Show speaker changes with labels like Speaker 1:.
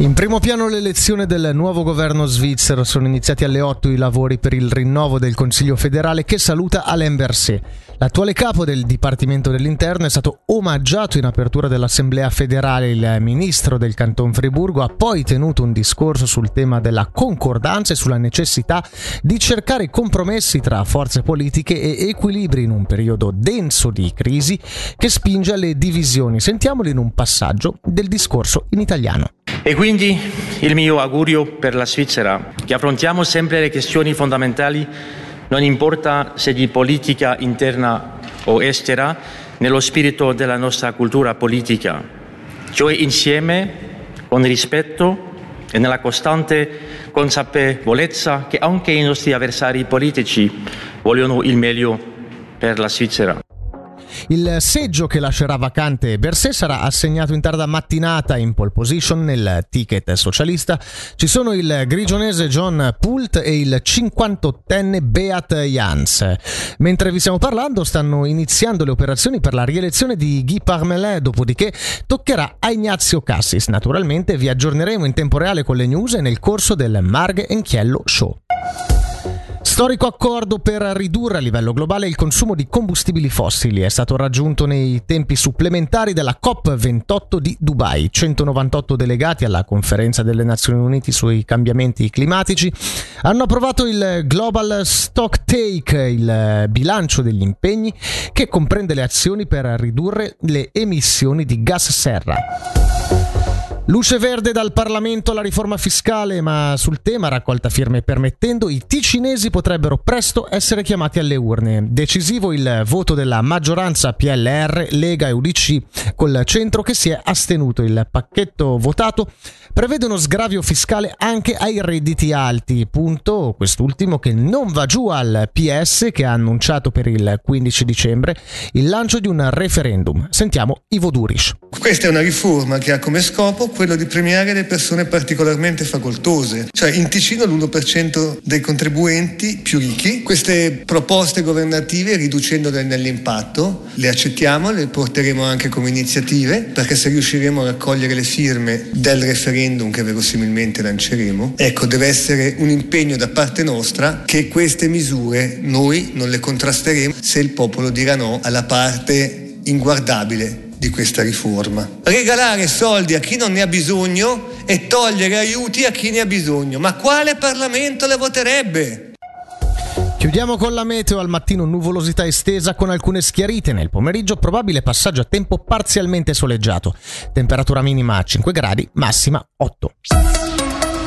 Speaker 1: In primo piano l'elezione del nuovo governo svizzero sono iniziati alle 8 i lavori per il rinnovo del Consiglio federale che saluta Alain Berset. L'attuale capo del Dipartimento dell'Interno è stato omaggiato in apertura dell'Assemblea federale. Il ministro del Canton Friburgo ha poi tenuto un discorso sul tema della concordanza e sulla necessità di cercare compromessi tra forze politiche e equilibri in un periodo denso di crisi che spinge alle divisioni. Sentiamolo in un passaggio del discorso in italiano.
Speaker 2: E quindi il mio augurio per la Svizzera, che affrontiamo sempre le questioni fondamentali, non importa se di politica interna o estera, nello spirito della nostra cultura politica, cioè insieme, con rispetto e nella costante consapevolezza che anche i nostri avversari politici vogliono il meglio per la Svizzera.
Speaker 1: Il seggio che lascerà vacante Berset sarà assegnato in tarda mattinata in pole position nel ticket socialista. Ci sono il grigionese John Pult e il 58enne Beat Jans. Mentre vi stiamo parlando stanno iniziando le operazioni per la rielezione di Guy Parmelin, dopodiché toccherà a Ignazio Cassis. Naturalmente vi aggiorneremo in tempo reale con le news nel corso del Marghe Enchiello Show. Storico accordo per ridurre a livello globale il consumo di combustibili fossili è stato raggiunto nei tempi supplementari della COP28 di Dubai. 198 delegati alla conferenza delle Nazioni Unite sui cambiamenti climatici hanno approvato il Global Stock Take, il bilancio degli impegni che comprende le azioni per ridurre le emissioni di gas serra. Luce verde dal Parlamento alla riforma fiscale, ma sul tema raccolta firme permettendo, i ticinesi potrebbero presto essere chiamati alle urne. Decisivo il voto della maggioranza PLR, Lega e UDC col centro che si è astenuto. Il pacchetto votato prevede uno sgravio fiscale anche ai redditi alti, punto quest'ultimo che non va giù al PS che ha annunciato per il 15 dicembre il lancio di un referendum. Sentiamo Ivo Durish.
Speaker 3: Questa è una riforma che ha come scopo quello di premiare le persone particolarmente facoltose, cioè in Ticino l'1% dei contribuenti più ricchi. Queste proposte governative, riducendole nell'impatto, le accettiamo, le porteremo anche come iniziative, perché se riusciremo a raccogliere le firme del referendum che verosimilmente lanceremo, ecco, deve essere un impegno da parte nostra che queste misure noi non le contrasteremo se il popolo dirà no alla parte inguardabile di questa riforma. Regalare soldi a chi non ne ha bisogno e togliere aiuti a chi ne ha bisogno. Ma quale Parlamento le voterebbe?
Speaker 1: Chiudiamo con la meteo al mattino nuvolosità estesa con alcune schiarite, nel pomeriggio probabile passaggio a tempo parzialmente soleggiato, temperatura minima 5 gradi, massima 8.